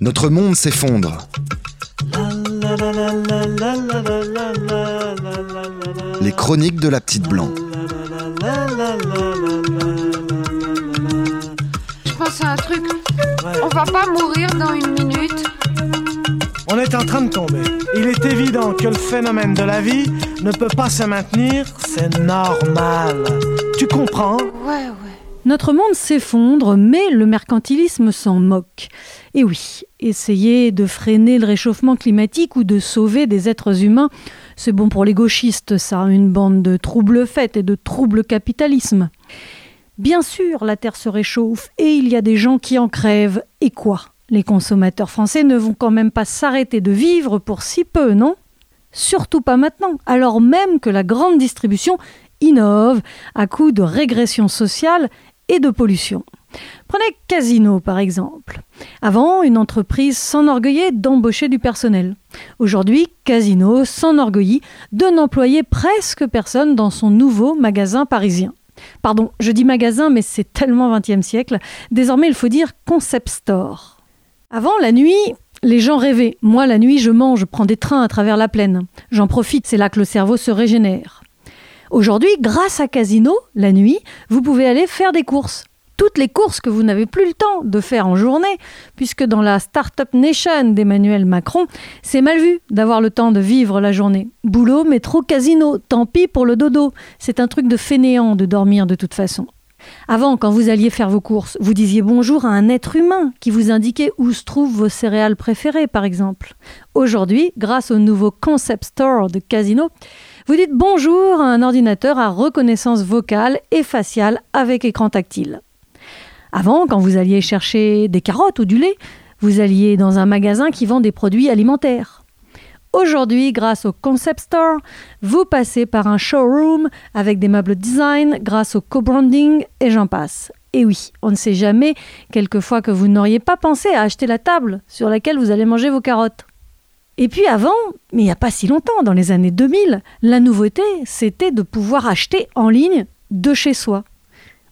Notre monde s'effondre. Les chroniques de la petite blanc. Je pense à un truc. On va pas mourir dans une minute. On est en train de tomber. Il est évident que le phénomène de la vie ne peut pas se maintenir, c'est normal. Tu comprends? Ouais, ouais. Notre monde s'effondre, mais le mercantilisme s'en moque. Et oui, essayer de freiner le réchauffement climatique ou de sauver des êtres humains, c'est bon pour les gauchistes, ça, une bande de troubles faits et de troubles capitalisme. Bien sûr, la Terre se réchauffe et il y a des gens qui en crèvent. Et quoi? Les consommateurs français ne vont quand même pas s'arrêter de vivre pour si peu, non? Surtout pas maintenant, alors même que la grande distribution innove à coup de régression sociale et de pollution. Prenez Casino par exemple. Avant, une entreprise s'enorgueillait d'embaucher du personnel. Aujourd'hui, Casino s'enorgueillit de n'employer presque personne dans son nouveau magasin parisien. Pardon, je dis magasin, mais c'est tellement 20e siècle. Désormais, il faut dire concept store. Avant, la nuit, les gens rêvaient. Moi, la nuit, je mange, prends des trains à travers la plaine. J'en profite, c'est là que le cerveau se régénère. Aujourd'hui, grâce à Casino, la nuit, vous pouvez aller faire des courses. Toutes les courses que vous n'avez plus le temps de faire en journée, puisque dans la Startup Nation d'Emmanuel Macron, c'est mal vu d'avoir le temps de vivre la journée. Boulot, métro, casino, tant pis pour le dodo. C'est un truc de fainéant de dormir de toute façon. Avant, quand vous alliez faire vos courses, vous disiez bonjour à un être humain qui vous indiquait où se trouvent vos céréales préférées, par exemple. Aujourd'hui, grâce au nouveau Concept Store de Casino, vous dites bonjour à un ordinateur à reconnaissance vocale et faciale avec écran tactile. Avant, quand vous alliez chercher des carottes ou du lait, vous alliez dans un magasin qui vend des produits alimentaires. Aujourd'hui, grâce au Concept Store, vous passez par un showroom avec des meubles design, grâce au co-branding et j'en passe. Et oui, on ne sait jamais, quelquefois que vous n'auriez pas pensé à acheter la table sur laquelle vous allez manger vos carottes. Et puis avant, mais il n'y a pas si longtemps, dans les années 2000, la nouveauté, c'était de pouvoir acheter en ligne de chez soi.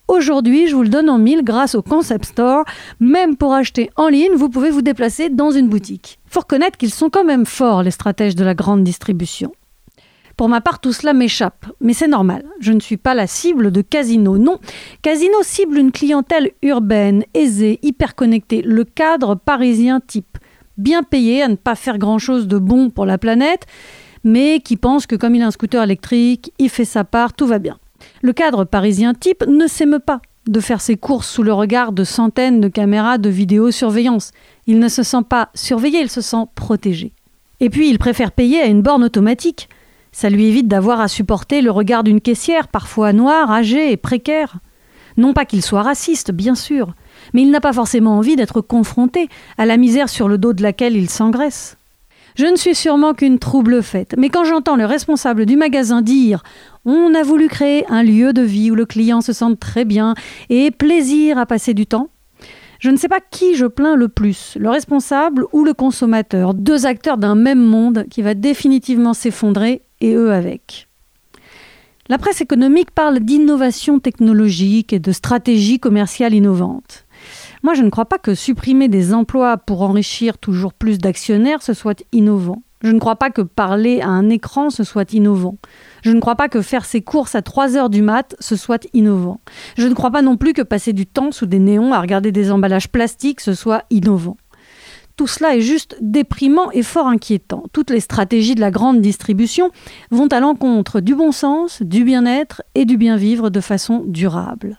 Aujourd'hui, je vous le donne en mille grâce au Concept Store. Même pour acheter en ligne, vous pouvez vous déplacer dans une boutique. Faut reconnaître qu'ils sont quand même forts, les stratèges de la grande distribution. Pour ma part, tout cela m'échappe, mais c'est normal. Je ne suis pas la cible de Casino. Non, Casino cible une clientèle urbaine, aisée, hyper connectée, le cadre parisien type, bien payé à ne pas faire grand-chose de bon pour la planète, mais qui pense que comme il a un scooter électrique, il fait sa part, tout va bien. Le cadre parisien type ne s'émeut pas de faire ses courses sous le regard de centaines de caméras de vidéosurveillance. Il ne se sent pas surveillé, il se sent protégé. Et puis il préfère payer à une borne automatique. Ça lui évite d'avoir à supporter le regard d'une caissière, parfois noire, âgée et précaire. Non pas qu'il soit raciste, bien sûr, mais il n'a pas forcément envie d'être confronté à la misère sur le dos de laquelle il s'engraisse. Je ne suis sûrement qu'une trouble faite, mais quand j'entends le responsable du magasin dire on a voulu créer un lieu de vie où le client se sente très bien et ait plaisir à passer du temps, je ne sais pas qui je plains le plus, le responsable ou le consommateur, deux acteurs d'un même monde qui va définitivement s'effondrer et eux avec. La presse économique parle d'innovation technologique et de stratégie commerciale innovante. Moi, je ne crois pas que supprimer des emplois pour enrichir toujours plus d'actionnaires, ce soit innovant. Je ne crois pas que parler à un écran, ce soit innovant. Je ne crois pas que faire ses courses à 3 heures du mat, ce soit innovant. Je ne crois pas non plus que passer du temps sous des néons à regarder des emballages plastiques, ce soit innovant. Tout cela est juste déprimant et fort inquiétant. Toutes les stratégies de la grande distribution vont à l'encontre du bon sens, du bien-être et du bien-vivre de façon durable.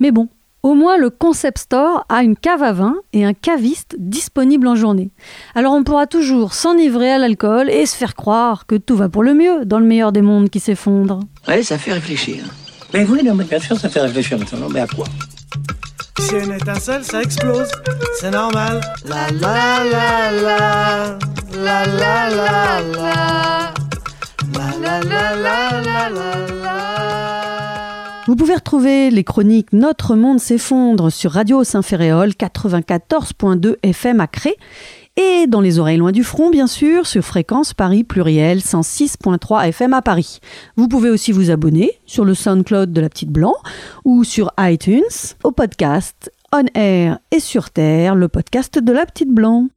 Mais bon, au moins le concept store a une cave à vin et un caviste disponible en journée. Alors on pourra toujours s'enivrer à l'alcool et se faire croire que tout va pour le mieux dans le meilleur des mondes qui s'effondre. Ouais, ça fait réfléchir. Mais oui, non, mais bien sûr, ça fait réfléchir maintenant. Mais à quoi? Si une étincelle, ça explose. C'est normal. La la la la. La la la la. La la la la la la la. Vous pouvez retrouver les chroniques Notre monde s'effondre sur Radio Saint-Ferréol 94.2 FM à Cré et dans les oreilles loin du front, bien sûr, sur Fréquence Paris Pluriel 106.3 FM à Paris. Vous pouvez aussi vous abonner sur le SoundCloud de la Petite Blanc ou sur iTunes au podcast On Air et sur Terre, le podcast de la Petite Blanc.